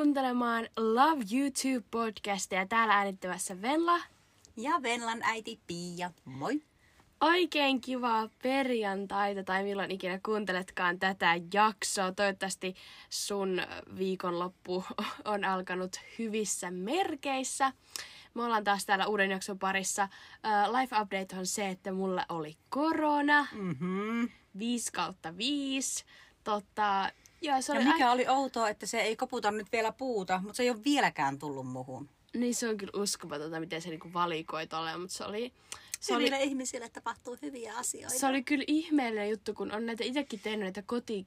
Kuuntelemaan Love YouTube-podcastia. Täällä äänittämässä Venla. Ja Venlan äiti Pia. Moi. Oikein kivaa perjantaita tai milloin ikinä kuunteletkaan tätä jaksoa. Toivottavasti sun viikonloppu on alkanut hyvissä merkeissä. Me ollaan taas täällä uuden jakson parissa. Uh, life update on se, että mulla oli korona. Mm-hmm. 5 kautta 5. Tota, ja, se oli ja mikä ai... oli outoa, että se ei koputa nyt vielä puuta, mutta se ei ole vieläkään tullut muhun. Niin se on kyllä uskomatonta, miten se niinku valikoi tolle, mutta se oli... Se Hyville oli, ihmisille tapahtuu hyviä asioita. Se oli kyllä ihmeellinen juttu, kun on näitä itsekin tehnyt näitä koti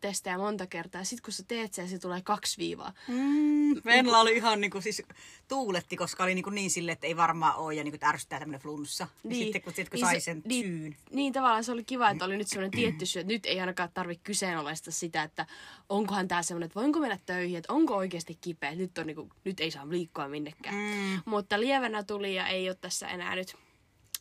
testejä monta kertaa. Sitten kun sä teet sen, se tulee kaksi viivaa. Mm, Venla oli ihan niinku siis tuuletti, koska oli niinku niin sille, että ei varmaan ole ja niinku ärsyttää tämmöinen flunssa. Niin. Ja sitten kun, sit, kun niin sai sen niin, syyn. Niin tavallaan se oli kiva, että oli nyt semmoinen tietty syy, että nyt ei ainakaan tarvitse kyseenalaista sitä, että onkohan tämä semmoinen, että voinko mennä töihin, että onko oikeasti kipeä. Nyt, on niinku, nyt ei saa liikkua minnekään. Mm. Mutta lievänä tuli ja ei ole tässä enää nyt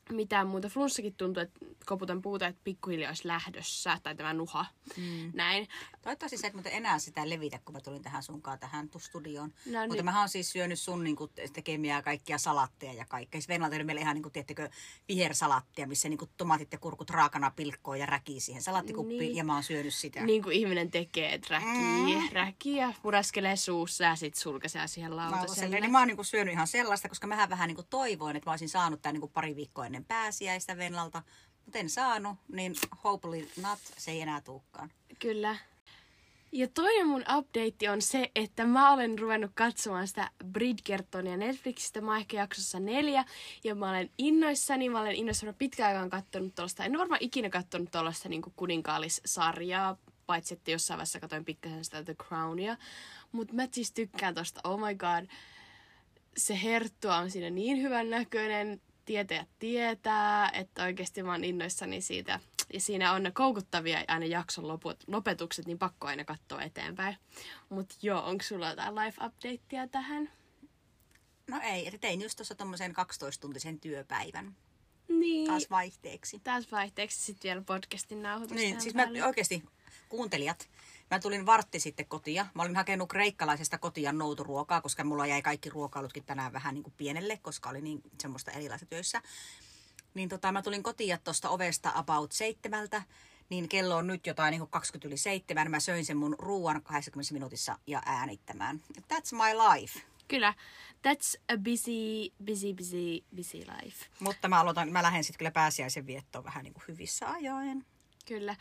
mitään muuta. Flunssakin tuntuu, että koputan puuta, että pikkuhiljaa olisi lähdössä, tai tämä nuha. Mm. Näin. Toivottavasti sä et muuten enää sitä levitä, kun mä tulin tähän sunkaan tähän studioon. No, Mutta niin. mä oon siis syönyt sun niin kuin, tekemiä kaikkia salatteja ja kaikkea. Siis Venla on meille ihan, niin kuin, tiettekö, vihersalattia, missä niin kuin, tomaatit ja kurkut raakana pilkkoon ja räkii siihen salattikuppiin. Niin. Ja mä oon syönyt sitä. Niin kuin ihminen tekee, että räkii, mm. räkii ja puraskelee suussa ja sit sulkaisee siihen lautaselle. Niin mä oon niin kuin, syönyt ihan sellaista, koska mä vähän niin kuin, toivoin, että mä olisin saanut tämän niin kuin, pari viikkoa ennen pääsiäistä Venlalta. Mutta en saanut, niin hopefully not, se ei enää tulekaan. Kyllä. Ja toinen mun update on se, että mä olen ruvennut katsomaan sitä Bridgertonia Netflixistä. Mä ehkä jaksossa neljä. Ja mä olen innoissani. Mä olen innoissani. Pitkään aikaan kattonut tuollaista. En varmaan ikinä kattonut tuollaista niin kuninkaalissarjaa. Paitsi, että jossain vaiheessa katsoin pikkasen sitä The Crownia. Mutta mä siis tykkään tosta. Oh my god. Se herttua on siinä niin hyvän näköinen tietäjät tietää, että oikeasti mä oon innoissani siitä. Ja siinä on koukuttavia aina jakson loput, lopetukset, niin pakko aina katsoa eteenpäin. Mutta joo, onko sulla jotain life updatea tähän? No ei, että tein just tuossa tommosen 12-tuntisen työpäivän. Niin. Taas vaihteeksi. Taas vaihteeksi sitten vielä podcastin nauhoitus. Niin, siis mä oikeasti, kuuntelijat, Mä tulin vartti sitten kotia. Mä olin hakenut kreikkalaisesta kotia nouturuokaa, koska mulla jäi kaikki ruokailutkin tänään vähän niin kuin pienelle, koska oli niin semmoista erilaisista töissä. Niin tota, mä tulin kotia tuosta ovesta about seitsemältä. Niin kello on nyt jotain niin kuin 20 yli seitsemän. Mä söin sen mun ruuan 80 minuutissa ja äänittämään. That's my life. Kyllä. That's a busy, busy, busy, busy life. Mutta mä aloitan, mä lähden sitten kyllä pääsiäisen viettoon vähän niin kuin hyvissä ajoin. Kyllä.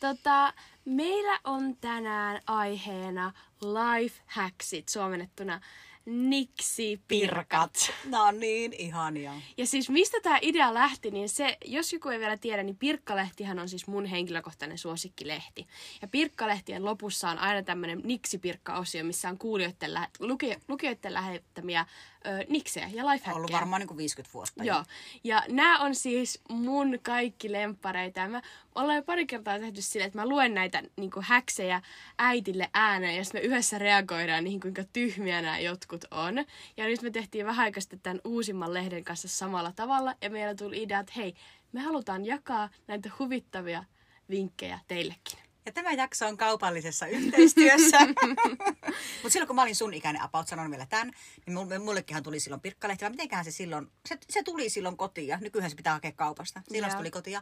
Tota, meillä on tänään aiheena life hacksit suomennettuna Niksi pirkat. No niin, ihania. Ja siis mistä tämä idea lähti, niin se, jos joku ei vielä tiedä, niin Pirkkalehtihän on siis mun henkilökohtainen suosikkilehti. Ja Pirkkalehtien lopussa on aina tämmöinen Niksi-pirkka-osio, missä on kuulijoiden, lä- luki- lukijoiden lähettämiä ö, niksejä ja lifehackeja. Ollut varmaan niin kuin 50 vuotta. Joo. Ja nämä on siis mun kaikki lempareita. Ja mä jo pari kertaa tehty silleen, että mä luen näitä niin kuin häksejä äitille ääneen ja sitten me yhdessä reagoidaan niihin, kuinka tyhmiä nämä jotkut on. Ja nyt me tehtiin vähän aikaa tämän uusimman lehden kanssa samalla tavalla. Ja meillä tuli idea, että hei, me halutaan jakaa näitä huvittavia vinkkejä teillekin. Ja tämä jakso on kaupallisessa yhteistyössä. Mutta silloin kun mä olin sun ikäinen about, sanon vielä tämän, niin mullekinhan tuli silloin pirkkalehti. Vai mitenköhän se silloin, se, se tuli silloin kotiin ja nykyään se pitää hakea kaupasta. Silloin se tuli kotiin.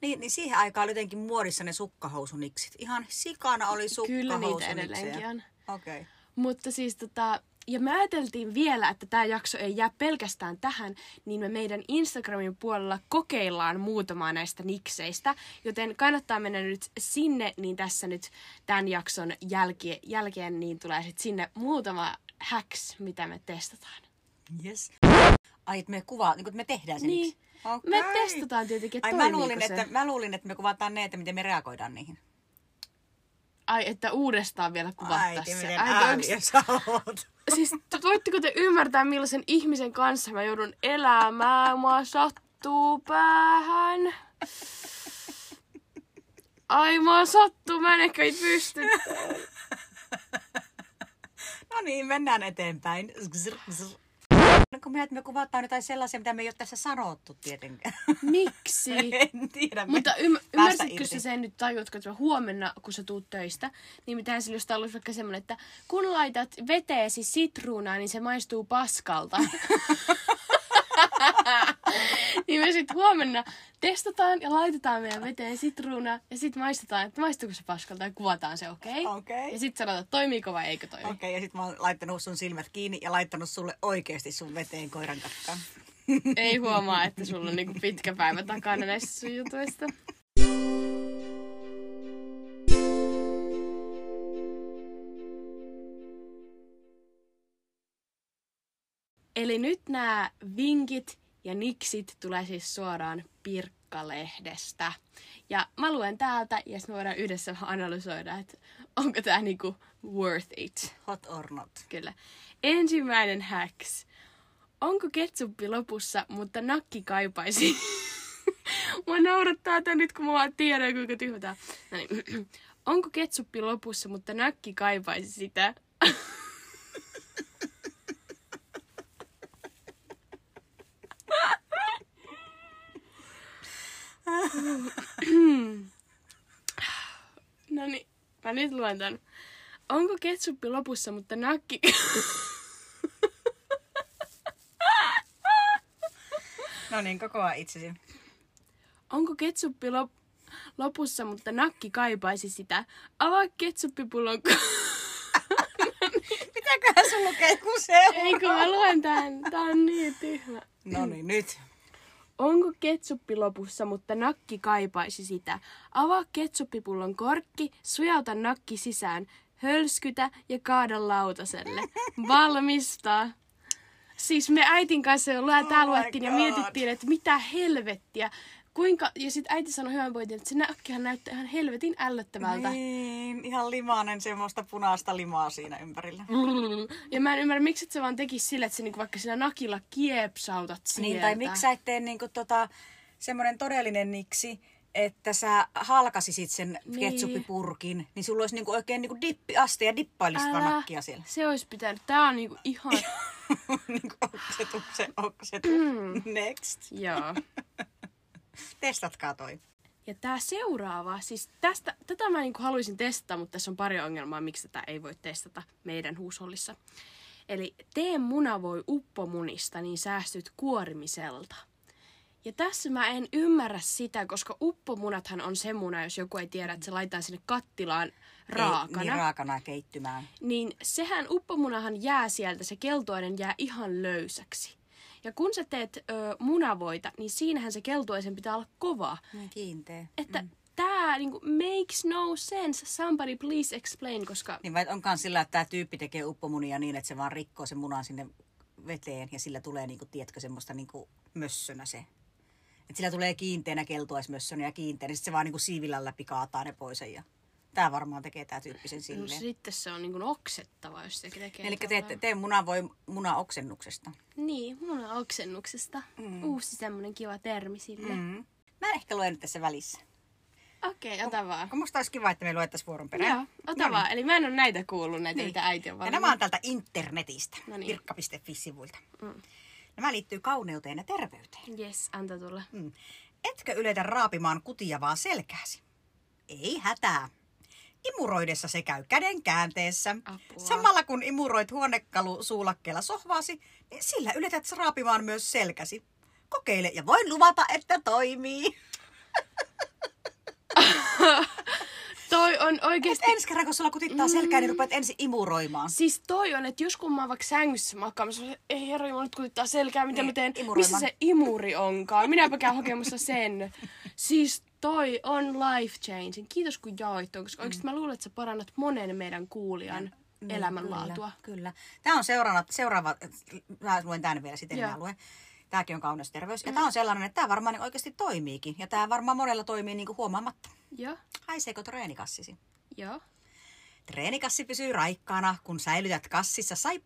Niin, niin siihen aikaan oli jotenkin muodissa ne sukkahousuniksit. Ihan sikana oli sukkahousunikseja. Kyllä niitä edelleenkin on. Okei. Okay. Mutta siis tota, ja me ajateltiin vielä, että tämä jakso ei jää pelkästään tähän, niin me meidän Instagramin puolella kokeillaan muutamaa näistä nikseistä. Joten kannattaa mennä nyt sinne, niin tässä nyt tämän jakson jälkeen, jälkeen niin tulee sitten sinne muutama hacks, mitä me testataan. Yes. Ai, että me kuvaa, niin kuin me tehdään sen Niin. Okay. Me testataan tietenkin, että Ai, mä luulin, se. että, mä luulin, että me kuvataan ne, että miten me reagoidaan niihin. Ai, että uudestaan vielä kuvattaisiin se. Ai, sä oot. Siis voitteko te ymmärtää, millaisen ihmisen kanssa mä joudun elämään? Mua sattuu päähän. Ai, mua sattuu, mä en ehkä ei pysty. No niin, mennään eteenpäin. Haluatko me, että me kuvataan jotain sellaisia, mitä me ei ole tässä sanottu tietenkään? Miksi? en tiedä. Mutta me- ym- päästä ymmärsitkö sä sen nyt tajuutko, että huomenna, kun sä tuut töistä, niin mitä sillä just ollut vaikka semmonen, että kun laitat veteesi sitruunaa, niin se maistuu paskalta. niin me sitten huomenna testataan ja laitetaan meidän veteen sitruunaa ja sitten maistetaan, että maistuuko se paskalta ja kuvataan se, okei? Okay? Okei. Ja sitten sanotaan, että toimiiko vai eikö toimi. Okei, okay, ja sitten mä oon laittanut sun silmät kiinni ja laittanut sulle oikeasti sun veteen koiran kakkaan. Ei huomaa, että sulla on niinku pitkä päivä takana näistä sun jutuista. Eli nyt nämä vinkit ja niksit tulee siis suoraan Pirkkalehdestä. Ja mä luen täältä ja sitten me voidaan yhdessä analysoida, että onko tämä niinku worth it. Hot or not. Kyllä. Ensimmäinen hacks. Onko ketsuppi lopussa, mutta nakki kaipaisi? Mua naurattaa tää nyt, kun mä vaan tiedän, kuinka tyhmä tää. No niin. Onko ketsuppi lopussa, mutta nakki kaipaisi sitä? no niin, mä nyt luen tän. Onko ketsuppi lopussa, mutta nakki... No niin, kokoa itsesi. Onko ketsuppi lop- lopussa, mutta nakki kaipaisi sitä? Avaa ketsuppipullon... Mitäköhän sun lukee, kun se on? Ei kun mä luen tän. Tää on niin tyhmä. No niin, nyt. Onko ketsuppi lopussa, mutta nakki kaipaisi sitä? Avaa ketsuppipullon korkki, sujauta nakki sisään, hölskytä ja kaada lautaselle. Valmista! Siis me äitin kanssa jo oh luettiin ja mietittiin, että mitä helvettiä. Kuinka, ja sitten äiti sanoi hyvän pointin, että se nakkihan näyttää ihan helvetin ällöttävältä. Niin, ihan limainen semmoista punaista limaa siinä ympärillä. Ja mä en ymmärrä, miksi sä vaan tekis sillä, että sä niinku vaikka sillä nakilla kiepsautat sieltä. Niin, tai miksi sä et tee niinku tota, semmoinen todellinen niksi, että sä halkasisit sen Niin. ketsuppipurkin, niin sulla olisi niinku oikein niinku dippiaste ja dippailisit vaan nakkia siellä. Se olisi pitänyt. Tää on niinku ihan... niinku oksetuksen oksetus. Next. Joo. Testatkaa toi. Ja tää seuraava, siis tästä, tätä mä niinku haluaisin testata, mutta tässä on pari ongelmaa, miksi tätä ei voi testata meidän huushollissa. Eli tee munavoi uppomunista, niin säästyt kuorimiselta. Ja tässä mä en ymmärrä sitä, koska uppomunathan on se muna, jos joku ei tiedä, että se laitetaan sinne kattilaan raakana. Ei, niin raakana keittymään. niin sehän uppomunahan jää sieltä, se keltoinen jää ihan löysäksi. Ja kun sä teet ö, munavoita, niin siinähän se keltoisen pitää olla kova. Niin kiinteä. Että mm. tää niinku makes no sense. Somebody please explain, koska... Niin vai onkaan sillä, että tämä tyyppi tekee uppomunia niin, että se vaan rikkoo sen munan sinne veteen ja sillä tulee, niinku, tiedätkö, semmoista niinku mössönä se. Että sillä tulee kiinteänä keltuaismössönä ja kiinteänä, niin sit se vaan niinku siivillä läpi kaataa ne pois. Ja tämä varmaan tekee tämä tyyppi sen No, silleen. sitten se on niinku oksettava, jos se tekee Eli tolleen. tee, muna voi muna oksennuksesta. Niin, muna oksennuksesta. Mm. Uusi semmonen kiva termi sille. Mm. Mä ehkä luen nyt tässä välissä. Okei, okay, ota vaan. Kun musta olisi kiva, että me luettaisiin vuoron perään. Joo, ota vaan. Eli mä en ole näitä kuullut, näitä niin. mitä äiti on Ja valinnut. nämä on täältä internetistä, No niin. Mm. Nämä liittyy kauneuteen ja terveyteen. Yes, anta tulla. Mm. Etkö ylitä raapimaan kutijavaa selkääsi? Ei hätää. Imuroidessa se käy käden käänteessä. Apua. Samalla kun imuroit huonekalu suulakkeella sohvaasi, niin sillä yletät raapimaan myös selkäsi. Kokeile ja voin luvata, että toimii. Toi on Et oikeesti... ensi kerran, kun sulla kutittaa selkää, niin rupeat ensin imuroimaan. Siis toi on, että jos kun mä oon vaikka sängyssä sanon, ei herra, mä nyt kutittaa selkää, mitä Niin, mä teen, imuroimaan. missä se imuri onkaan, minäpä käyn hakemassa sen. Siis toi on life changing. Kiitos kun jaoit ton, koska oikeesti mä luulen, että sä parannat monen meidän kuulijan Niin, elämänlaatua. Kyllä, kyllä. Tämä on seuraava, seuraava mä luen tämän vielä sitten Joo. minä luen. Tämäkin on kaunis terveys. Ja tämä on sellainen, että tämä varmaan oikeasti toimiikin. Ja tämä varmaan monella toimii niin kuin huomaamatta. Joo, Haiseeko treenikassisi? joo. Treenikassi pysyy raikkaana, kun säilytät kassissa sai...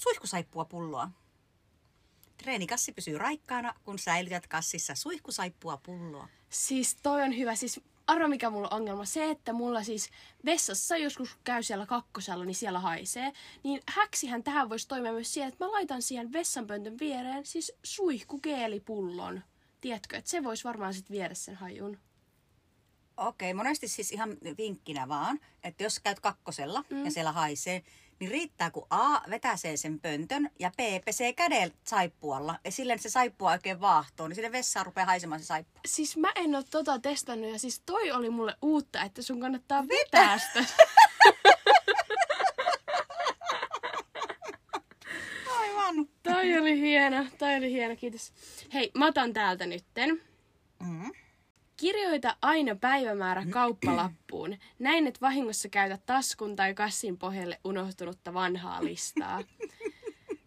suihkusaippua pulloa. Treenikassi pysyy raikkaana, kun säilytät kassissa suihkusaippua pulloa. Siis toi on hyvä. Siis arva mikä mulla on ongelma. Se, että mulla siis vessassa joskus käy siellä kakkosella, niin siellä haisee. Niin häksihän tähän voisi toimia myös siihen, että mä laitan siihen vessanpöntön viereen siis suihkugeelipullon. Tiedätkö, että se voisi varmaan sitten viedä sen hajun. Okei, monesti siis ihan vinkkinä vaan, että jos käyt kakkosella mm. ja siellä haisee, niin riittää kun A vetäsee sen pöntön ja B pesee kädellä saippualla. Ja silleen se saippua oikein vaahtoo, niin sinne vessaan rupeaa haisemaan se saippua. Siis mä en ole tota testannut ja siis toi oli mulle uutta, että sun kannattaa vetää sitä. Aivan. toi oli hieno, toi oli hieno, kiitos. Hei, mä otan täältä nytten. Mm. Kirjoita aina päivämäärä kauppalappuun. Näin et vahingossa käytä taskun tai kassin pohjalle unohtunutta vanhaa listaa.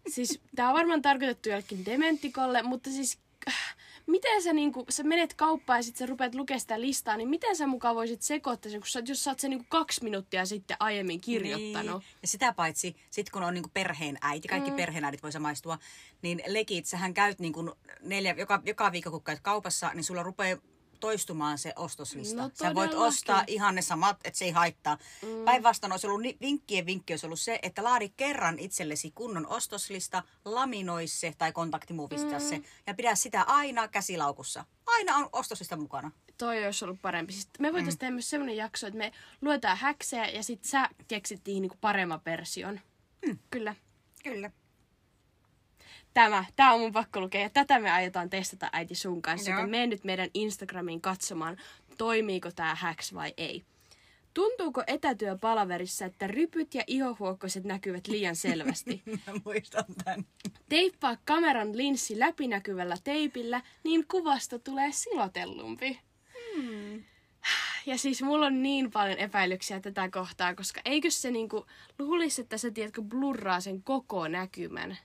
Siis tää on varmaan tarkoitettu jollekin dementikolle, mutta siis äh, miten sä, niinku, sä menet kauppaan ja sit sä rupeat lukemaan sitä listaa, niin miten sä mukaan voisit sekoittaa sen, kun sä, jos sä oot sen niinku kaksi minuuttia sitten aiemmin kirjoittanut. Niin. Ja sitä paitsi, sit kun on niinku perheen äiti, kaikki mm. perheenäidit voi samaistua, niin legit, sähän käyt niinku neljä, joka, joka viikko kun käyt kaupassa, niin sulla rupeaa toistumaan se ostoslista. No Sä voit ostaa ihan ne samat, että se ei haittaa. Mm. Päinvastoin olisi ollut vinkkien vinkki olisi ollut se, että laadi kerran itsellesi kunnon ostoslista, laminoi se tai kontaktimuovista mm. se ja pidä sitä aina käsilaukussa. Aina on ostoslista mukana. Toi olisi ollut parempi. Siis me voitaisiin mm. tehdä myös sellainen jakso, että me luetaan häksejä ja sit sä keksittiin niinku paremman version. Mm. Kyllä. Kyllä. Tämä, tämä on mun pakko lukea. Ja tätä me aiotaan testata äiti sun kanssa. Joo. Joten mene nyt meidän Instagramiin katsomaan, toimiiko tämä hacks vai ei. Tuntuuko etätyöpalaverissa, että rypyt ja ihohuokkoset näkyvät liian selvästi? Mä muistan tämän. Teippaa kameran linssi läpinäkyvällä teipillä, niin kuvasta tulee silotellumpi. Hmm. Ja siis mulla on niin paljon epäilyksiä tätä kohtaa, koska eikö se niinku, luulisi, että se tiedätkö, blurraa sen koko näkymän.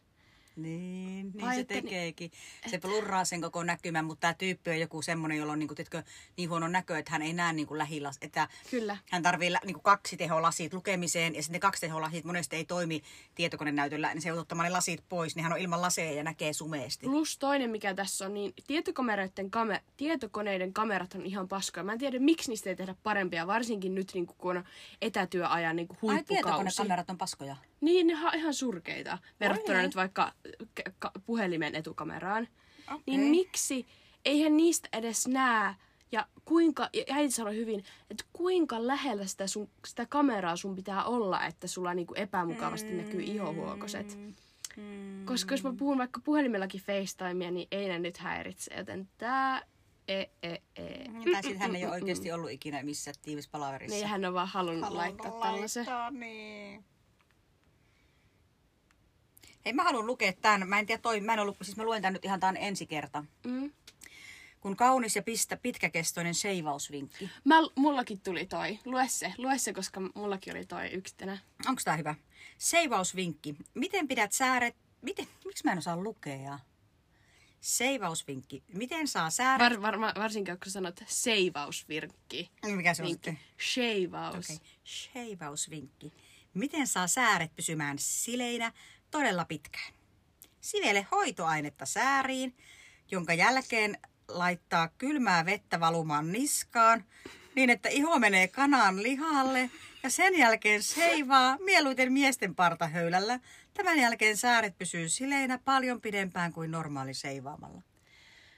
Niin, niin Vai se että ni- tekeekin. Se blurraa sen koko näkymän, mutta tämä tyyppi on joku semmoinen, jolla on niin, kuin, tiedätkö, niin huono näkö, että hän ei näe niin kuin lähilas, että Kyllä. hän tarvii niin kuin kaksi teholasit lukemiseen ja sitten ne kaksi teholasit monesti ei toimi tietokonenäytöllä, niin se joutuu ottamaan ne lasit pois, niin hän on ilman laseja ja näkee sumeesti. Plus toinen, mikä tässä on, niin tietokoneiden, kame- tietokoneiden kamerat on ihan paskoja. Mä en tiedä, miksi niistä ei tehdä parempia, varsinkin nyt niin kun on etätyöajan niin Ai huippukausi. tietokonekamerat on paskoja. Niin, ne on ihan surkeita verrattuna Oi. nyt vaikka puhelimen etukameraan. Okei. Niin miksi, eihän niistä edes näe, ja kuinka, ja äiti sanoi hyvin, että kuinka lähellä sitä, sun, sitä kameraa sun pitää olla, että sulla niinku epämukavasti näkyy ihohuokoset. Mm. Koska jos mä puhun vaikka puhelimellakin FaceTimea, niin ei ne nyt häiritse. Joten tää... E, e, e. Tai sitten hän ei ole oikeasti ollut ikinä missään tiivispalaverissa. Niin hän on vaan halunnut, Halunnut laittaa tällaisen. laittaa, niin. Hei, mä haluan lukea tämän. Mä en tiedä, toi, mä en ollut, siis mä luen tämän nyt ihan tämän ensi kerta. Mm. Kun kaunis ja pistä, pitkäkestoinen seivausvinkki. Mä, mullakin tuli toi. Lue se, lue se, koska mullakin oli toi yksitänä. Onko tämä hyvä? Seivausvinkki. Miten pidät sääret... Miten? Miksi mä en osaa lukea? Seivausvinkki. Miten saa sääret... Var, varma, varsinkin kun sanot seivausvirkki. Mikä se on sitten? Sheivaus. Okei. Sheivausvinkki. Miten saa sääret pysymään sileinä todella pitkään? Sivele hoitoainetta sääriin, jonka jälkeen laittaa kylmää vettä valumaan niskaan, niin että iho menee kanan lihalle ja sen jälkeen seivaa mieluiten miesten partahöylällä. Tämän jälkeen sääret pysyy sileinä paljon pidempään kuin normaali seivaamalla.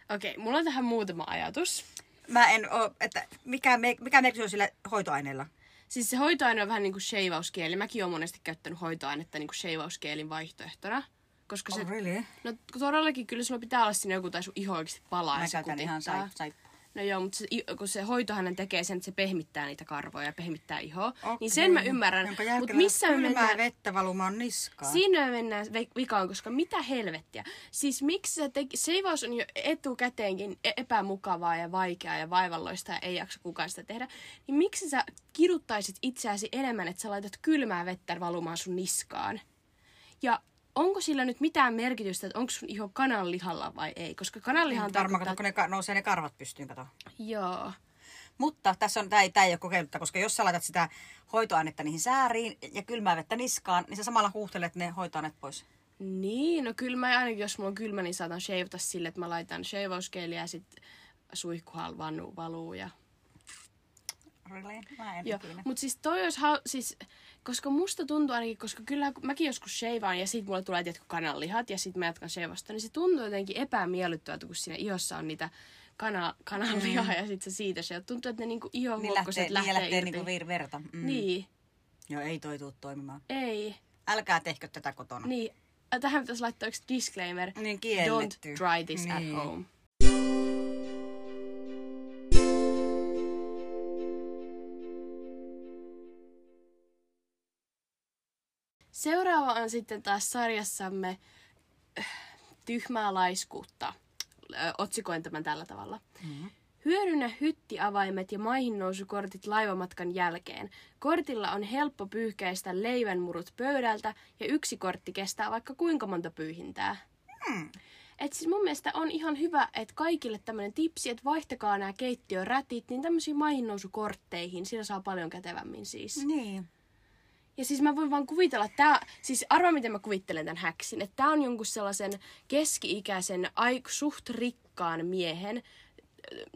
Okei, mulla on tähän muutama ajatus. Mä en oo, että mikä, me- mikä merkitys on sillä hoitoaineella? Siis se hoitoaine on vähän niin kuin sheivauskieli. Mäkin olen monesti käyttänyt hoitoainetta niin kuin sheivauskielin vaihtoehtona. Koska se, Oh, really? no todellakin kyllä sulla pitää olla siinä joku tai sun iho oikeasti palaa Mä käytän ihan kutittaa. sai, sai. No joo, mutta se, kun se hoitohan tekee sen, että se pehmittää niitä karvoja ja pehmittää ihoa. Okei. Niin sen mä ymmärrän. Mutta missä me mennään... vettä valumaan niskaan. Siinä me mennään vikaan, koska mitä helvettiä. Siis miksi se te- seivaus on jo etukäteenkin e- epämukavaa ja vaikeaa ja vaivalloista ja ei jaksa kukaan sitä tehdä. Niin miksi sä kiduttaisit itseäsi enemmän, että sä laitat kylmää vettä valumaan sun niskaan? Ja onko sillä nyt mitään merkitystä, että onko sun iho kananlihalla vai ei? Koska kananlihan Varmaan tarkoittaa... kun ne ka- nousee ne karvat pystyyn, kato. Joo. Mutta tässä on, tämä ei, tää ei ole kokeilutta, koska jos sä laitat sitä hoitoainetta niihin sääriin ja kylmää vettä niskaan, niin sä samalla huuhtelet ne hoitoaineet pois. Niin, no kyllä mä ainakin, jos mulla on kylmä, niin saatan sheivata sille, että mä laitan sheivauskeeliä ja sit suihkuhan valuu ja... Really? Mä en Joo, ikinä. mutta siis toi olisi, hau- siis, koska musta tuntuu ainakin, koska kyllä mäkin joskus sheivaan ja sit mulle tulee tietysti kananlihat ja sit mä jatkan sheivasta, niin se tuntuu jotenkin epämiellyttävältä, kun siinä ihossa on niitä kana, kananlihaa mm. ja sit se siitä se Tuntuu, että ne niinku Niin ihohuokkoset lähtee, lähtee, niin lähtee irti. niinku vir- verta. Mm. Niin, Joo, ei toi tuu toimimaan. ei. Älkää tehkö tätä kotona. Niin, Ä, tähän pitäisi laittaa yksi disclaimer. Niin kielletty. Don't try this niin. at home. Seuraava on sitten taas sarjassamme äh, tyhmää laiskuutta. Otsikoin tämän tällä tavalla. Mm. Hyödynnä hyttiavaimet ja maihinnousukortit laivamatkan jälkeen. Kortilla on helppo pyyhkäistä leivänmurut pöydältä ja yksi kortti kestää vaikka kuinka monta pyyhintää. Hmm. Et siis mun mielestä on ihan hyvä, että kaikille tämmöinen tipsi, että vaihtakaa nämä keittiörätit, niin tämmöisiin maihinnousukortteihin, sillä saa paljon kätevämmin siis. Niin. Ja siis mä voin vaan kuvitella, tää, siis arvaa miten mä kuvittelen tämän häksin, että tää on jonkun sellaisen keski-ikäisen, aik, suht rikkaan miehen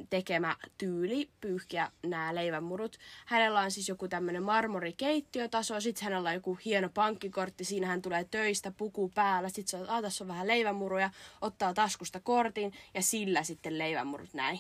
tekemä tyyli pyyhkiä nämä leivänmurut. Hänellä on siis joku tämmöinen marmorikeittiötaso, sitten hänellä on joku hieno pankkikortti, siinä hän tulee töistä, puku päällä, sitten se on, "Aa, tässä on vähän leivänmuruja, ottaa taskusta kortin ja sillä sitten leivänmurut näin.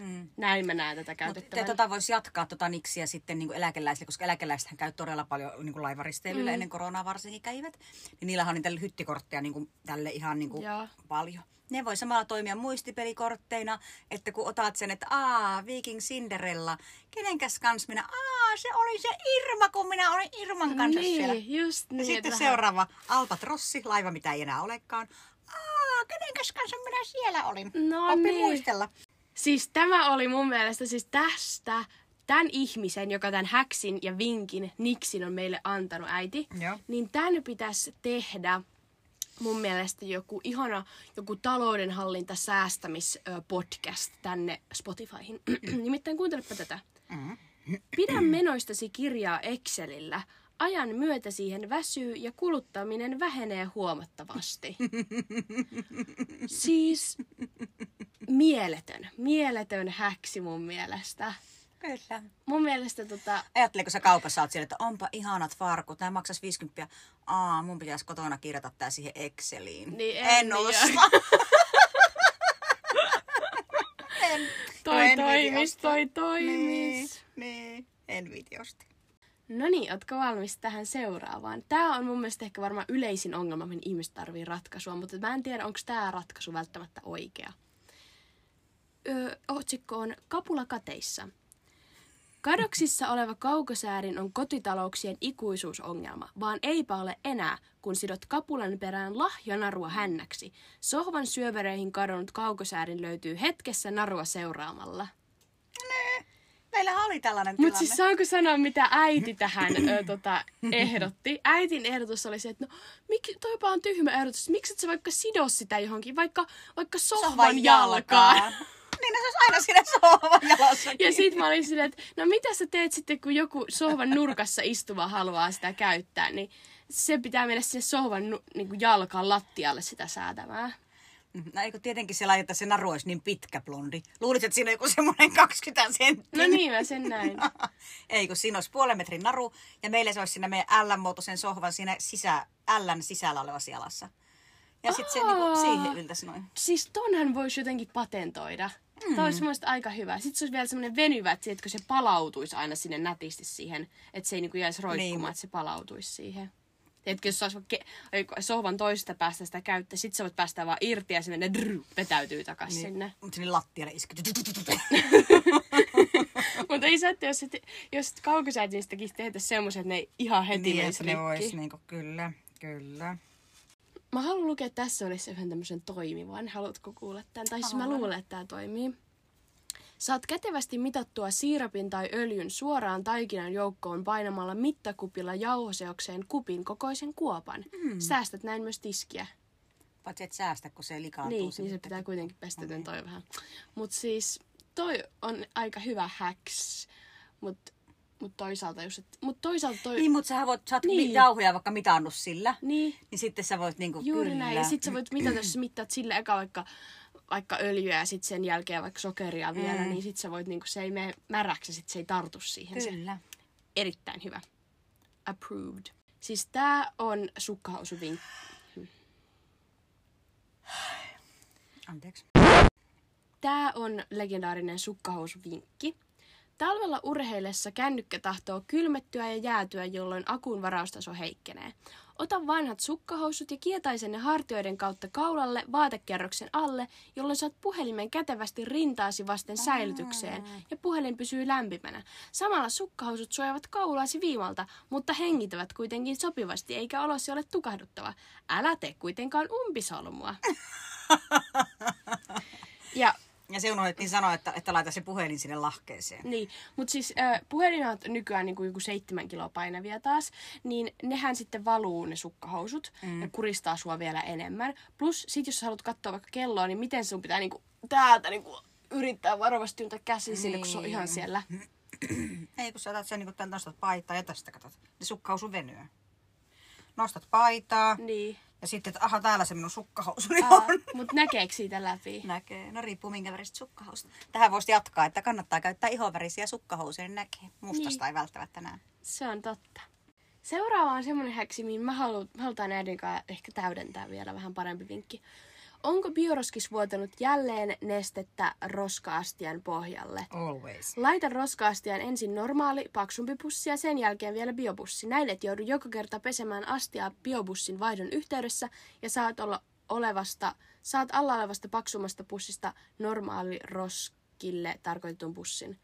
Mm. Näin mä näen tätä Mutta käytettävän. tota voisi jatkaa tota niksiä sitten niin eläkeläisille, koska eläkeläisethän käy todella paljon niin laivaristeilyllä mm. ennen koronaa varsinkin kävivät. Niin niillähän on niitä hyttikortteja niin kuin, tälle ihan niin kuin, paljon. Ne voi samalla toimia muistipelikortteina, että kun otat sen, että aa, Viking Cinderella, kenenkäs kanssa minä, aa, se oli se Irma, kun minä olin Irman kanssa niin, siellä. just Ja niin. sitten että seuraava Albatrossi, laiva mitä ei enää olekaan. Aa, kenenkäs kanssa minä siellä olin. No Oppi niin. muistella. Siis tämä oli mun mielestä siis tästä, tämän ihmisen, joka tämän häksin ja vinkin Niksin on meille antanut äiti, Joo. niin tämän pitäisi tehdä mun mielestä joku ihana joku taloudenhallinta säästämis ö, podcast tänne Spotifyhin. Nimittäin kuuntelepa tätä. Mm. Pidä menoistasi kirjaa Excelillä. Ajan myötä siihen väsyy ja kuluttaminen vähenee huomattavasti. siis mieletön, mieletön häksi mun mielestä. Kyllä. Mun mielestä tota, Ajatteliko sä kaupassa oot siellä, että onpa ihanat farkut, nämä maksas 50. Aa, mun pitäisi kotona kirjata tää siihen Exceliin. Niin, en en niin en. toi No, toimis, toi toimis. Niin, niin, en viiti ostaa. No niin, ootko valmis tähän seuraavaan? Tämä on mun mielestä ehkä varmaan yleisin ongelma, mihin ihmiset tarvii ratkaisua, mutta mä en tiedä, onko tämä ratkaisu välttämättä oikea. Öö, otsikko on Kapula kateissa. Kadoksissa oleva kaukosäärin on kotitalouksien ikuisuusongelma, vaan eipä ole enää, kun sidot kapulan perään lahjanarua hännäksi. Sohvan syövereihin kadonnut kaukosäärin löytyy hetkessä narua seuraamalla. Meillähän oli tällainen Mutta siis saanko sanoa, mitä äiti tähän ö, tota, ehdotti? Äitin ehdotus oli se, että no, miksi, toipa on tyhmä ehdotus. Miksi et sä vaikka sido sitä johonkin, vaikka, vaikka sohvan, jalkaan? niin no se olisi aina siinä sohvan jalassakin. Ja sit mä olin silleen, että no mitä sä teet sitten, kun joku sohvan nurkassa istuva haluaa sitä käyttää, niin se pitää mennä sinne sohvan nu, niin kuin jalkaan lattialle sitä säätämään. No eikö tietenkin se laiteta se naru olisi niin pitkä blondi. Luulisit, että siinä on joku semmoinen 20 senttiä. No niin, mä sen näin. Ei, kun siinä olisi puolen metrin naru ja meillä se olisi siinä meidän L-muotoisen sohvan siinä sisä, Ln sisällä olevassa jalassa. Ja sitten se niinku, siihen yltäisi noin. Siis tonhan voisi jotenkin patentoida. Mm. Tämä olisi mun aika hyvä. Sitten se olisi vielä semmoinen venyvä, että että se palautuisi aina sinne nätisti siihen. Että se ei niinku jäisi roikkumaan, Niin. että se palautuisi siihen. Tiedätkö, jos saisi ke- sohvan toisesta päästä sitä käyttää, sitten sä voit päästä vaan irti ja se menee drrr, vetäytyy takaisin niin. sinne. Mutta sinne lattialle iski. Mutta ei että jos, et, jos kaukosäätiistäkin tehdä semmoisen, että ne ei ihan heti niin, menisi että ne vois niinku, kyllä, kyllä. Mä haluan lukea tässä olisi yhden tämmöisen toimivan. Haluatko kuulla tämän? Tai siis mä luulen, että tämä toimii. Saat kätevästi mitattua siirapin tai öljyn suoraan taikinan joukkoon painamalla mittakupilla jauhoseokseen kupin kokoisen kuopan. Mm. Säästät näin myös tiskiä. Paitsi et säästä, kun se likaantuu. niin, niin se pitää kuitenkin pestä, joten toi vähän. Mut siis toi on aika hyvä hacks. Mut, mut toisaalta just, et, mut toisaalta toi... Niin, mutta sä voit, sä oot Niin. jauhoja vaikka mitannut sillä. niin Niin sitten sä voit niinku, Juuri kyllä. näin. Ja sit sä voit mitata, jos sä mittaat sille eka vaikka vaikka öljyä ja sitten sen jälkeen vaikka sokeria vielä, Mm. niin sit sä voit, niinku, se ei mene märäksi ja sit se ei tartu siihen. Se Kyllä. erittäin hyvä. Approved. Siis tää on sukkahousuvinkki. Anteeksi. Tää on legendaarinen sukkahousuvinkki. Talvella urheillessa kännykkä tahtoo kylmettyä ja jäätyä, jolloin akun varaustaso heikkenee. Ota vanhat sukkahousut ja kietaisen ne hartioiden kautta kaulalle vaatekerroksen alle, jolloin saat puhelimen kätevästi rintaasi vasten säilytykseen ja puhelin pysyy lämpimänä. Samalla sukkahousut suojavat kaulaasi viimalta, mutta hengitävät kuitenkin sopivasti eikä olosi ole tukahduttava. Älä tee kuitenkaan umpisolmua. ja Ja se unohdettiin sanoa, että, että laita se puhelin sinne lahkeeseen. Niin, mutta siis äh, puhelimet on nykyään niin kuin joku seitsemän kiloa painavia taas, niin nehän sitten valuu ne sukkahousut mm. ja kuristaa sua vielä enemmän. Plus sit jos sä haluat katsoa vaikka kelloa, niin miten sun pitää niin kuin, täältä niin kuin, yrittää varovasti työntää käsi sinne, kun se on Niin. ihan siellä. Ei, kun sä otat sen, niin kun nostat paitaa ja tästä katsot. Niin sukkahousu venyy. Nostat paitaa Niin. Ja sitten, että aha, täällä se minun sukkahousuni Aa, on. mut näkeekö siitä läpi? Näkee. No riippuu minkä väristä sukkahousta. Tähän voisi jatkaa, että kannattaa käyttää ihonvärisiä sukkahousuja, niin näkee. Mustasta Niin. ei välttämättä näe. Se on totta. Seuraava on semmoinen häksi, mihin mä haluan, halutaan näiden kanssa ehkä täydentää vielä vähän parempi vinkki. Onko bioroskis vuotanut jälleen nestettä roskaastian pohjalle? Always. Laita roskaastiaan ensin normaali, paksumpi pussi ja sen jälkeen vielä biopussi. Näin et joudu joka kerta pesemään astiaa biopussin vaihdon yhteydessä ja saat olla olevasta, saat alla olevasta paksummasta pussista normaali roskille tarkoitetun pussin.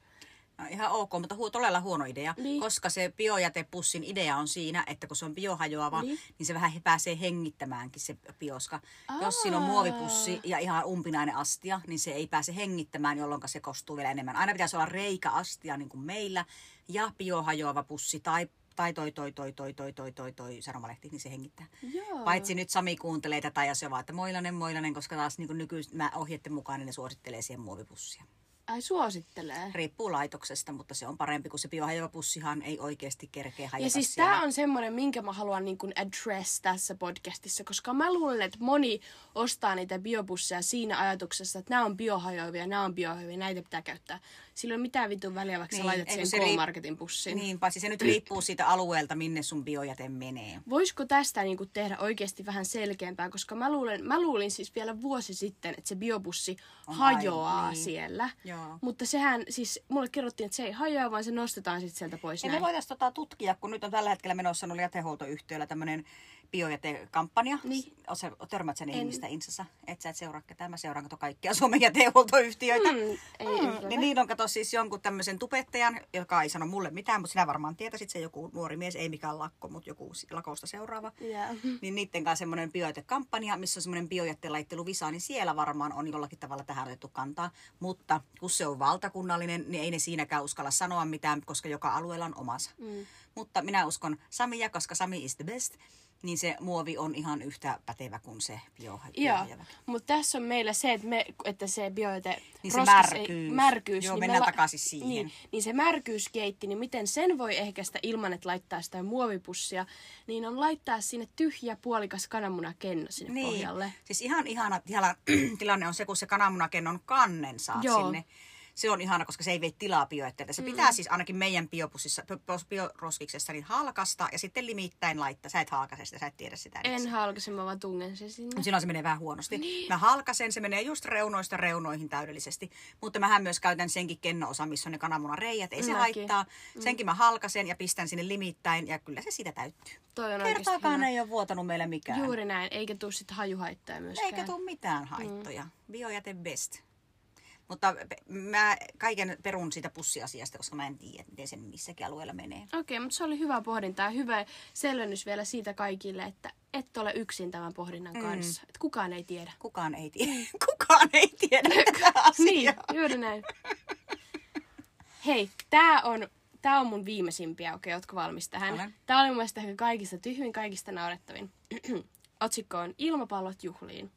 Ihan ok, mutta hu- todella huono idea, Niin. koska se biojätepussin idea on siinä, että kun se on biohajoava, Niin. niin, se vähän pääsee hengittämäänkin se bioska. Aa. Jos siinä on muovipussi ja ihan umpinainen astia, niin se ei pääse hengittämään, jolloin se kostuu vielä enemmän. Aina pitäisi olla reikä astia niin kuin meillä ja biohajoava pussi tai tai toi, toi, toi, toi, toi, toi, toi, toi sanomalehti, niin se hengittää. Joo. Paitsi nyt Sami kuuntelee tätä ja se vaan, että moilanen, moilanen, koska taas niin nykyistä ohjeiden mukaan niin ne suosittelee siihen muovipussia. Ai suosittelee. Riippuu laitoksesta, mutta se on parempi, kun se biohajoava pussihan ei oikeasti kerkeä hajota Ja siis siellä. tämä on semmoinen, minkä mä haluan niin kuin address tässä podcastissa, koska mä luulen, että moni ostaa niitä biobusseja siinä ajatuksessa, että nämä on biohajoavia, nämä on biohajoavia, näitä pitää käyttää. Sillä ei ole mitään vitun väliä, vaikka niin, sä laitat sen se K-Marketin pussiin. Niin, paitsi se nyt riippuu siitä alueelta, minne sun biojäte menee. Voisiko tästä niin kuin tehdä oikeasti vähän selkeämpää, koska mä, luulen, mä luulin siis vielä vuosi sitten, että se biobussi On hajoaa aivan, niin. siellä. Joo. Mutta sehän, siis mulle kerrottiin, että se ei hajoa, vaan se nostetaan sitten sieltä pois Ja me näin. voitaisiin tota tutkia, kun nyt on tällä hetkellä menossa noilla jätehuoltoyhtiöillä tämmöinen biojätekampanja. Niin. Osa, törmät sen En. ihmistä Insassa. Et sä et seuraa ketään. Mä seuraan kato kaikkia Suomen jätehuoltoyhtiöitä. Mm, ei yllätä. niin, niin on kato siis jonkun tämmöisen tubettajan, joka ei sano mulle mitään, mutta sinä varmaan tietäisit se joku nuori mies, ei mikään lakko, mutta joku lakosta seuraava. Yeah. Niin niiden kanssa semmoinen biojätekampanja, missä on semmoinen biojätteen laitteluvisa, niin siellä varmaan on jollakin tavalla tähän otettu kantaa. Mutta kun se on valtakunnallinen, niin ei ne siinäkään uskalla sanoa mitään, koska joka alueella on omansa. Mm. Mutta minä uskon Samia, koska Sami is the best, niin se muovi on ihan yhtä pätevä kuin se bio, Joo, mutta tässä on meillä se, että, me, että se biojäte Niin se märkyys. Ei, märkyys Joo, niin mennään me takaisin siihen. Niin, niin se märkyyskeitti, niin miten sen voi ehkäistä ilman, että laittaa sitä muovipussia, niin on laittaa sinne tyhjä puolikas kananmunakenno sinne Niin, pohjalle. siis ihan ihana tila- tilanne on se, kun se kananmunakennon kannen saa Joo. sinne. Se on ihana, koska se ei vei tilaa biojätteeltä. Se mm. pitää siis ainakin meidän biopussissa, bi- bioroskiksessa niin halkasta ja sitten limittäin laittaa. Sä et halkase sitä, sä et tiedä sitä. En halkaise, mä vaan tungen sen sinne. Silloin se menee vähän huonosti. Niin. Mä halkasen, se menee just reunoista reunoihin täydellisesti. Mutta mähän myös käytän senkin kenno-osa, missä on ne kananmunan reijät. Ei se Mäkin. haittaa. Senkin mä halkasen ja pistän sinne limittäin ja kyllä se siitä täyttyy. Toi on Kertaakaan ei ole vuotanut meillä mikään. Juuri näin, eikä tuu sitten hajuhaittaa myöskään. Eikä tule mitään haittoja. Mm. Biojäte best. Mutta mä kaiken perun siitä pussiasiasta, koska mä en tiedä, miten sen missäkin alueella menee. Okei, mutta se oli hyvä pohdinta ja hyvä selvennys vielä siitä kaikille, että et ole yksin tämän pohdinnan Mm. kanssa. Että kukaan ei tiedä. Kukaan ei tiedä. Kukaan ei tiedä tätä Niin, asiaa. juuri näin. Hei, tää on, tää on mun viimeisimpiä, okei, ootko valmis tähän? Olen. Tää oli mun mielestä ehkä kaikista tyhmin, kaikista naurettavin. Otsikko on Ilmapallot juhliin.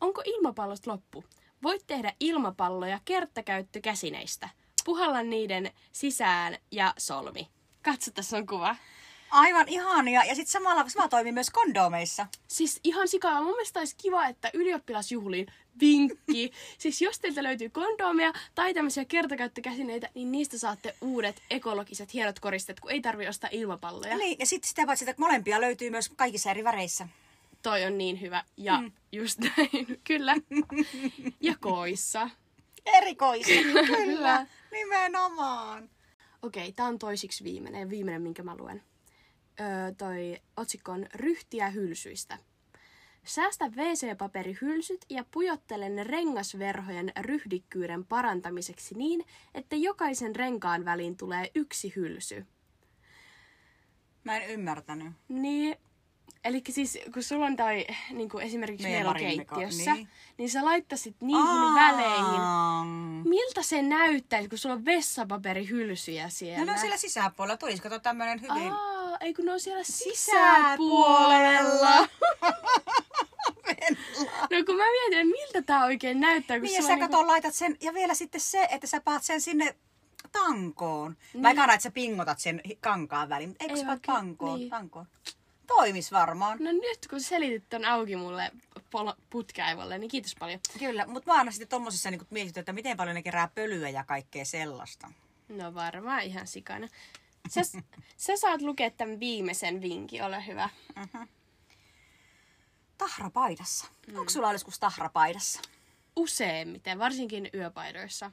Onko ilmapallot loppu? Voit tehdä ilmapalloja kertakäyttökäsineistä. Puhalla niiden sisään ja solmi. Katso, tässä on kuva. Aivan ihania. Ja sitten samalla sama toimii myös kondomeissa. Siis ihan sikaa. Mun mielestä olisi kiva, että ylioppilasjuhliin vinkki. siis jos teiltä löytyy kondomeja tai tämmöisiä kertakäyttökäsineitä, niin niistä saatte uudet ekologiset hienot koristeet, kun ei tarvi ostaa ilmapalloja. Niin, ja sitten sitä paitsi, että molempia löytyy myös kaikissa eri väreissä. Toi on niin hyvä. Ja mm. just näin, kyllä. Ja koissa. Erikoista, kyllä. Nimenomaan. Okei, okay, tää on toisiksi viimeinen, viimeinen minkä mä luen. Öö, toi otsikko on Ryhtiä hylsyistä. Säästä WC-paperihylsyt ja pujottele ne rengasverhojen ryhdikkyyden parantamiseksi niin, että jokaisen renkaan väliin tulee yksi hylsy. Mä en ymmärtänyt. Niin, Eli siis kun sulla on toi, niin kuin esimerkiksi meillä on keittiössä, niin. niin. sä laittasit niihin Aa. väleihin. Miltä se näyttäisi, kun sulla on vessapaperihylsyjä siellä? No ne on siellä sisäpuolella. Tulisiko tuo tämmönen hyvin... Aa, ei kun ne on siellä Sisäpuolella. sisäpuolella. no kun mä mietin, miltä tää oikein näyttää, kun Niin, ja sä kato, laitat sen, ja vielä sitten se, että sä paat sen sinne tankoon. Mä en kannata, että sä pingotat sen kankaan väliin, mutta eikö Ei sä paat tankoon? niin. tankoon? Toimis varmaan. No nyt kun selitit ton auki mulle putkaivalle, niin kiitos paljon. Kyllä, mutta mä aina sitten tommosissa niin mietit, että miten paljon ne kerää pölyä ja kaikkea sellaista. No varmaan ihan sikana. Sä, sä saat lukea tämän viimeisen vinkin, ole hyvä. Tahrapaidassa. Mm. Onko sulla joskus tahrapaidassa? Useimmiten, varsinkin yöpaidoissa.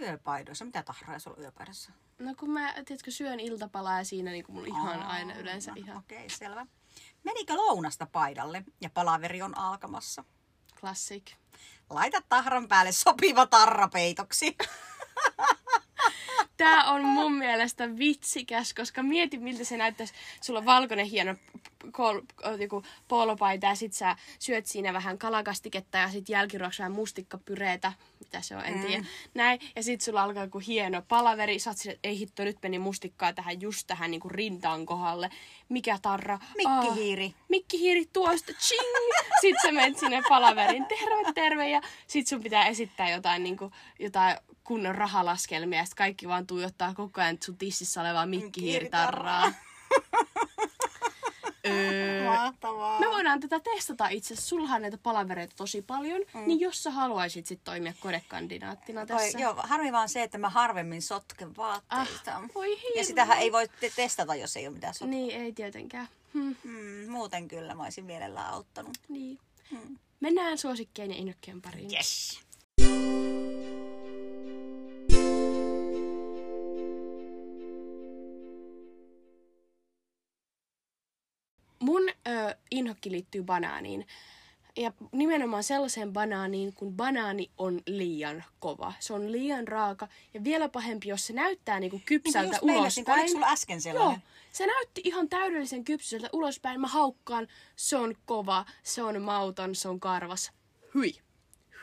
Yöpaidoissa. Mitä tahraa sulla yöpaidassa? No kun mä, tiedätkö, syön iltapalaa ja siinä niin mulla ihan aina yleensä ihan Okei, okay, selvä. Menikö lounasta paidalle ja palaveri on alkamassa? klassik. Laita tahran päälle sopiva tarrapeitoksi. Tää on mun mielestä vitsikäs, koska mieti miltä se näyttäisi. Sulla on valkoinen hieno kol, joku polopaita ja sit sä syöt siinä vähän kalakastiketta ja sit jälkiruoksi vähän mustikkapyreetä. Mitä se on, en tiedä. Näin. Ja sit sulla alkaa joku hieno palaveri. Sä oot että ei hitto, nyt meni mustikkaa tähän just tähän niinku rintaan kohdalle. Mikä tarra? Mikkihiiri. Aa, mikkihiiri tuosta, ching! Sitten sä menet sinne palaverin, terve, terve, ja sit sun pitää esittää jotain, niinku, jotain kunnon rahalaskelmia, ja sit kaikki vaan tuijottaa koko ajan sun tississä olevaa mikkihiiritarraa. öö, Mahtavaa. me voidaan tätä testata itse. Sullahan näitä palavereita tosi paljon, mm. niin jos sä haluaisit sit toimia kodekandidaattina Oi, tässä. joo, harmi vaan se, että mä harvemmin sotken vaatteita. Ah, voi hirveä. ja sitähän ei voi te- testata, jos ei ole mitään sotkeja. Niin, ei tietenkään. Hmm, Mm, muuten kyllä mä olisin mielellään auttanut. niin. Mennään suosikkeen ja innokkeen pariin. Yes. Inhokki liittyy banaaniin. Ja nimenomaan sellaiseen banaaniin, kun banaani on liian kova. Se on liian raaka. Ja vielä pahempi, jos se näyttää niinku kypsältä meinasin, kun ulospäin. oliko sulla äsken sellainen? Joo, se näytti ihan täydellisen kypsältä ulospäin. Mä haukkaan, se on kova, se on mauton, se on karvas. Hyi.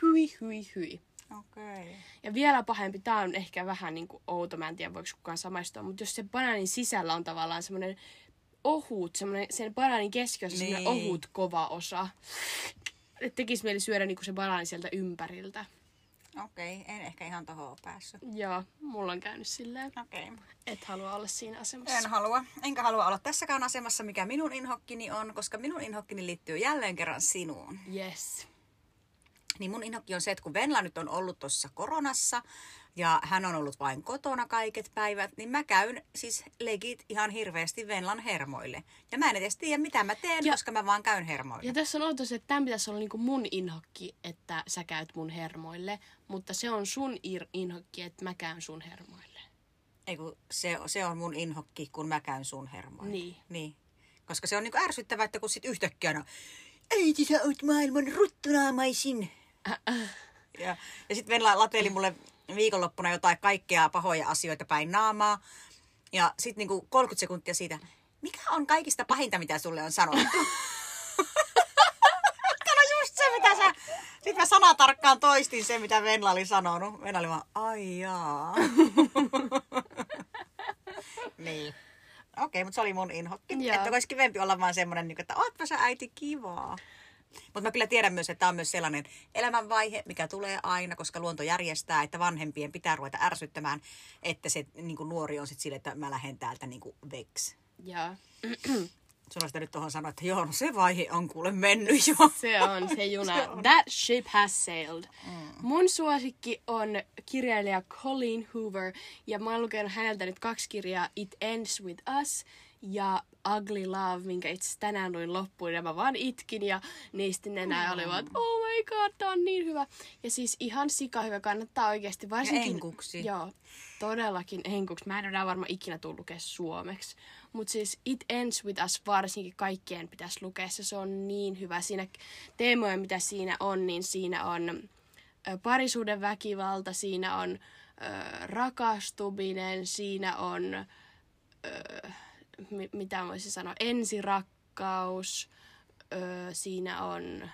Hyi, hyi, hyi. Okei. Okay. Ja vielä pahempi, tää on ehkä vähän niinku outo, mä en tiedä voiko kukaan samaistua, mutta jos se banaanin sisällä on tavallaan semmoinen ohut, semmoinen, sen banaanin keskiössä niin. semmoinen ohut kova osa. Et tekisi mieli syödä niinku se banaani sieltä ympäriltä. Okei, okay. en ehkä ihan tohon ole päässyt. Joo, mulla on käynyt silleen. Okei. Okay. Et halua olla siinä asemassa. En halua. Enkä halua olla tässäkään asemassa, mikä minun inhokkini on, koska minun inhokkini liittyy jälleen kerran sinuun. Yes. Niin mun inhokki on se, että kun Venla nyt on ollut tuossa koronassa ja hän on ollut vain kotona kaiket päivät, niin mä käyn siis legit ihan hirveästi Venlan hermoille. Ja mä en edes tiedä, mitä mä teen, Ja- koska mä vaan käyn hermoille. Ja tässä on outo se, että tämän pitäisi olla niinku mun inhokki, että sä käyt mun hermoille. Mutta se on sun inhokki, että mä käyn sun hermoille. Ei kun se, se on mun inhokki, kun mä käyn sun hermoille. Niin. niin. Koska se on niinku ärsyttävää, että kun sit yhtäkkiä on, äiti sä oot maailman ruttunaamaisin. Ja, ja sitten Venla lateli mulle viikonloppuna jotain kaikkea pahoja asioita päin naamaa. Ja sitten niinku 30 sekuntia siitä, mikä on kaikista pahinta, mitä sulle on sanottu? Kato just se, mitä sä... Sitten mä sanatarkkaan toistin se, mitä Venla oli sanonut. Venla oli vaan, ai jaa. niin. Okei, mutta se oli mun inhokki. Joo. Että olisi kivempi olla vaan semmonen, että ootpa sä äiti kivaa. Mutta mä kyllä tiedän myös, että tämä on myös sellainen elämänvaihe, mikä tulee aina, koska luonto järjestää, että vanhempien pitää ruveta ärsyttämään, että se niin kuin nuori on sitten sille, että mä lähden täältä niin kuin veks. Joo. Sun olisi nyt tuohon sanoa, että joo, no se vaihe on kuule mennyt jo. Se on se juna. That ship has sailed. Mm. Mun suosikki on kirjailija Colleen Hoover. Ja mä oon lukenut häneltä nyt kaksi kirjaa. It Ends With Us ja Ugly Love, minkä itse asiassa tänään luin loppuun. Ja mä vaan itkin ja niistä nenä mm. olivat, oh my god, tää on niin hyvä. Ja siis ihan sika hyvä, kannattaa oikeasti. Varsinkin, Ja enkuksi. Joo, todellakin enkuksi. Mä en ole varmaan ikinä tullut lukea suomeksi. Mutta siis It Ends With Us varsinkin kaikkien pitäisi lukea se. Se on niin hyvä. Siinä teemoja, mitä siinä on, niin siinä on parisuuden väkivalta, siinä on ö, rakastuminen, siinä on, ö, mi- mitä voisin sanoa, ensirakkaus, ö, siinä on,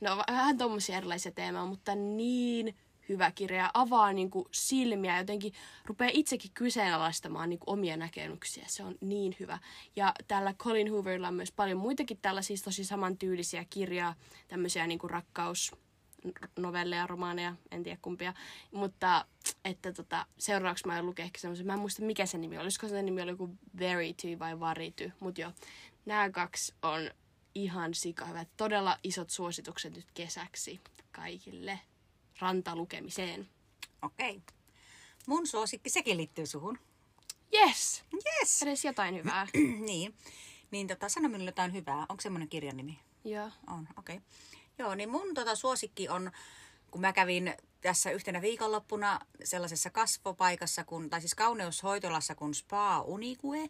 no vähän tommosia erilaisia teemoja, mutta niin hyvä kirja ja avaa niin kuin silmiä jotenkin rupeaa itsekin kyseenalaistamaan niin kuin omia näkemyksiä. Se on niin hyvä. Ja tällä Colin Hooverilla on myös paljon muitakin tällaisia tosi samantyylisiä kirjaa, tämmöisiä niin kuin rakkaus novelleja, romaaneja, en tiedä kumpia. Mutta että tota, seuraavaksi mä lukea ehkä semmoisen, mä en muista mikä se nimi oli, olisiko se nimi oli joku Verity vai Varity, mutta joo, nämä kaksi on ihan sika hyvät. Todella isot suositukset nyt kesäksi kaikille rantalukemiseen. Okei. Okay. Mun suosikki, sekin liittyy suhun. Yes! Yes! Edes jotain hyvää. niin. Niin tota, sano minulle jotain hyvää. Onko semmoinen kirjan nimi? Joo. On, okei. Okay. Joo, niin mun tota suosikki on, kun mä kävin tässä yhtenä viikonloppuna sellaisessa kasvopaikassa, kun, tai siis kauneushoitolassa kuin Spa Unique.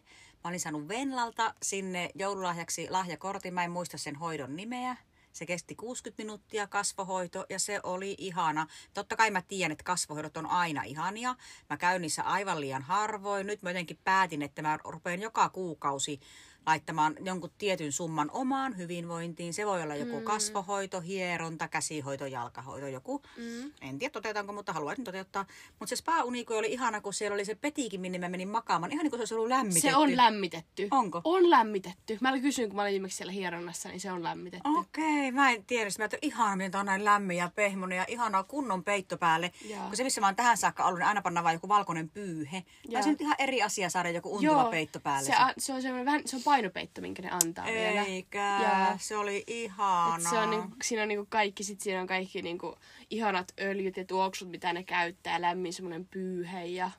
Mä olin saanut Venlalta sinne joululahjaksi lahjakortin, mä en muista sen hoidon nimeä. Se kesti 60 minuuttia kasvohoito ja se oli ihana. Totta kai mä tiedän, että kasvohoidot on aina ihania. Mä käyn niissä aivan liian harvoin. Nyt mä jotenkin päätin, että mä rupean joka kuukausi laittamaan jonkun tietyn summan omaan hyvinvointiin. Se voi olla joku mm. kasvohoito, hieronta, käsihoito, jalkahoito, joku. Mm. En tiedä toteutanko, mutta haluaisin toteuttaa. Mutta se spa oli ihana, kun siellä oli se petiikin, minne mä menin makaamaan. Ihan niin kuin se olisi ollut lämmitetty. Se on lämmitetty. Onko? On lämmitetty. Mä kysyin, kun mä olin viimeksi siellä hieronnassa, niin se on lämmitetty. Okei, mä en tiedä. Mä ajattelin, ihana, miten on näin lämmin ja pehmonen ja ihanaa kunnon peitto päälle. Joo. Kun se, missä mä oon tähän saakka ollut, niin aina pannaan vaan joku valkoinen pyyhe. Tai se nyt ihan eri asia saada joku untuva Joo, peitto päälle. Se, a, se on semmoinen vähän, se on painopeitto, minkä ne antaa vielä. Eikä, Joo. se oli ihanaa. Se on niinku, siinä on niinku kaikki, sit siinä on kaikki niinku ihanat öljyt ja tuoksut, mitä ne käyttää, lämmin semmoinen pyyhe ja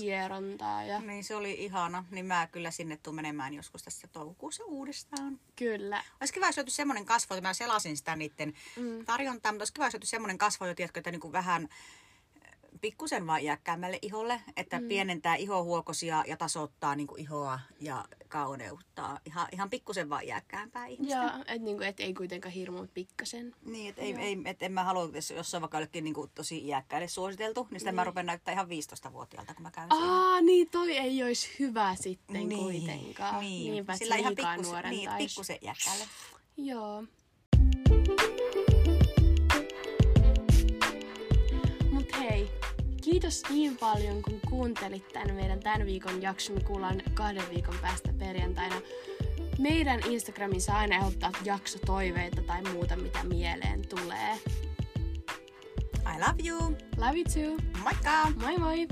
hierontaa ja Niin se oli ihana, niin mä kyllä sinne tuun menemään joskus tässä toukokuussa uudestaan. kyllä. Olisi kiva, jos löytyisi semmoinen kasvo, että mä selasin sitä niiden mm. tarjontaa, mutta olisi kiva, jos löytyisi semmoinen kasvo, jo tiedätkö, että niin kuin vähän pikkusen vaan iäkkäämmälle iholle, että mm. pienentää ihohuokosia ja tasoittaa niin kuin ihoa ja kauneuttaa. Ihan, ihan pikkusen vaan iäkkäämpää ihmistä. Ja et, niinku, et ei kuitenkaan hirmu pikkasen. Niin, että ei, ei, et en mä halua, jos jos on vaikka jollekin niin kuin tosi iäkkäille suositeltu, niin sitä niin. mä rupean näyttää ihan 15-vuotiaalta, kun mä käyn siinä. Aa, niin toi ei olisi hyvä sitten Niin, kuitenkaan. niin. Niinpä, että Sillä se ihan pikkusen, niin, pikkusen iäkkäälle. Joo. Kiitos niin paljon kun kuuntelit tämän meidän tämän viikon jakson. Me kuullaan kahden viikon päästä perjantaina. Meidän Instagramissa aina ehdottaa jaksotoiveita tai muuta, mitä mieleen tulee. I love you. Love you too. Moikka! Moi moi!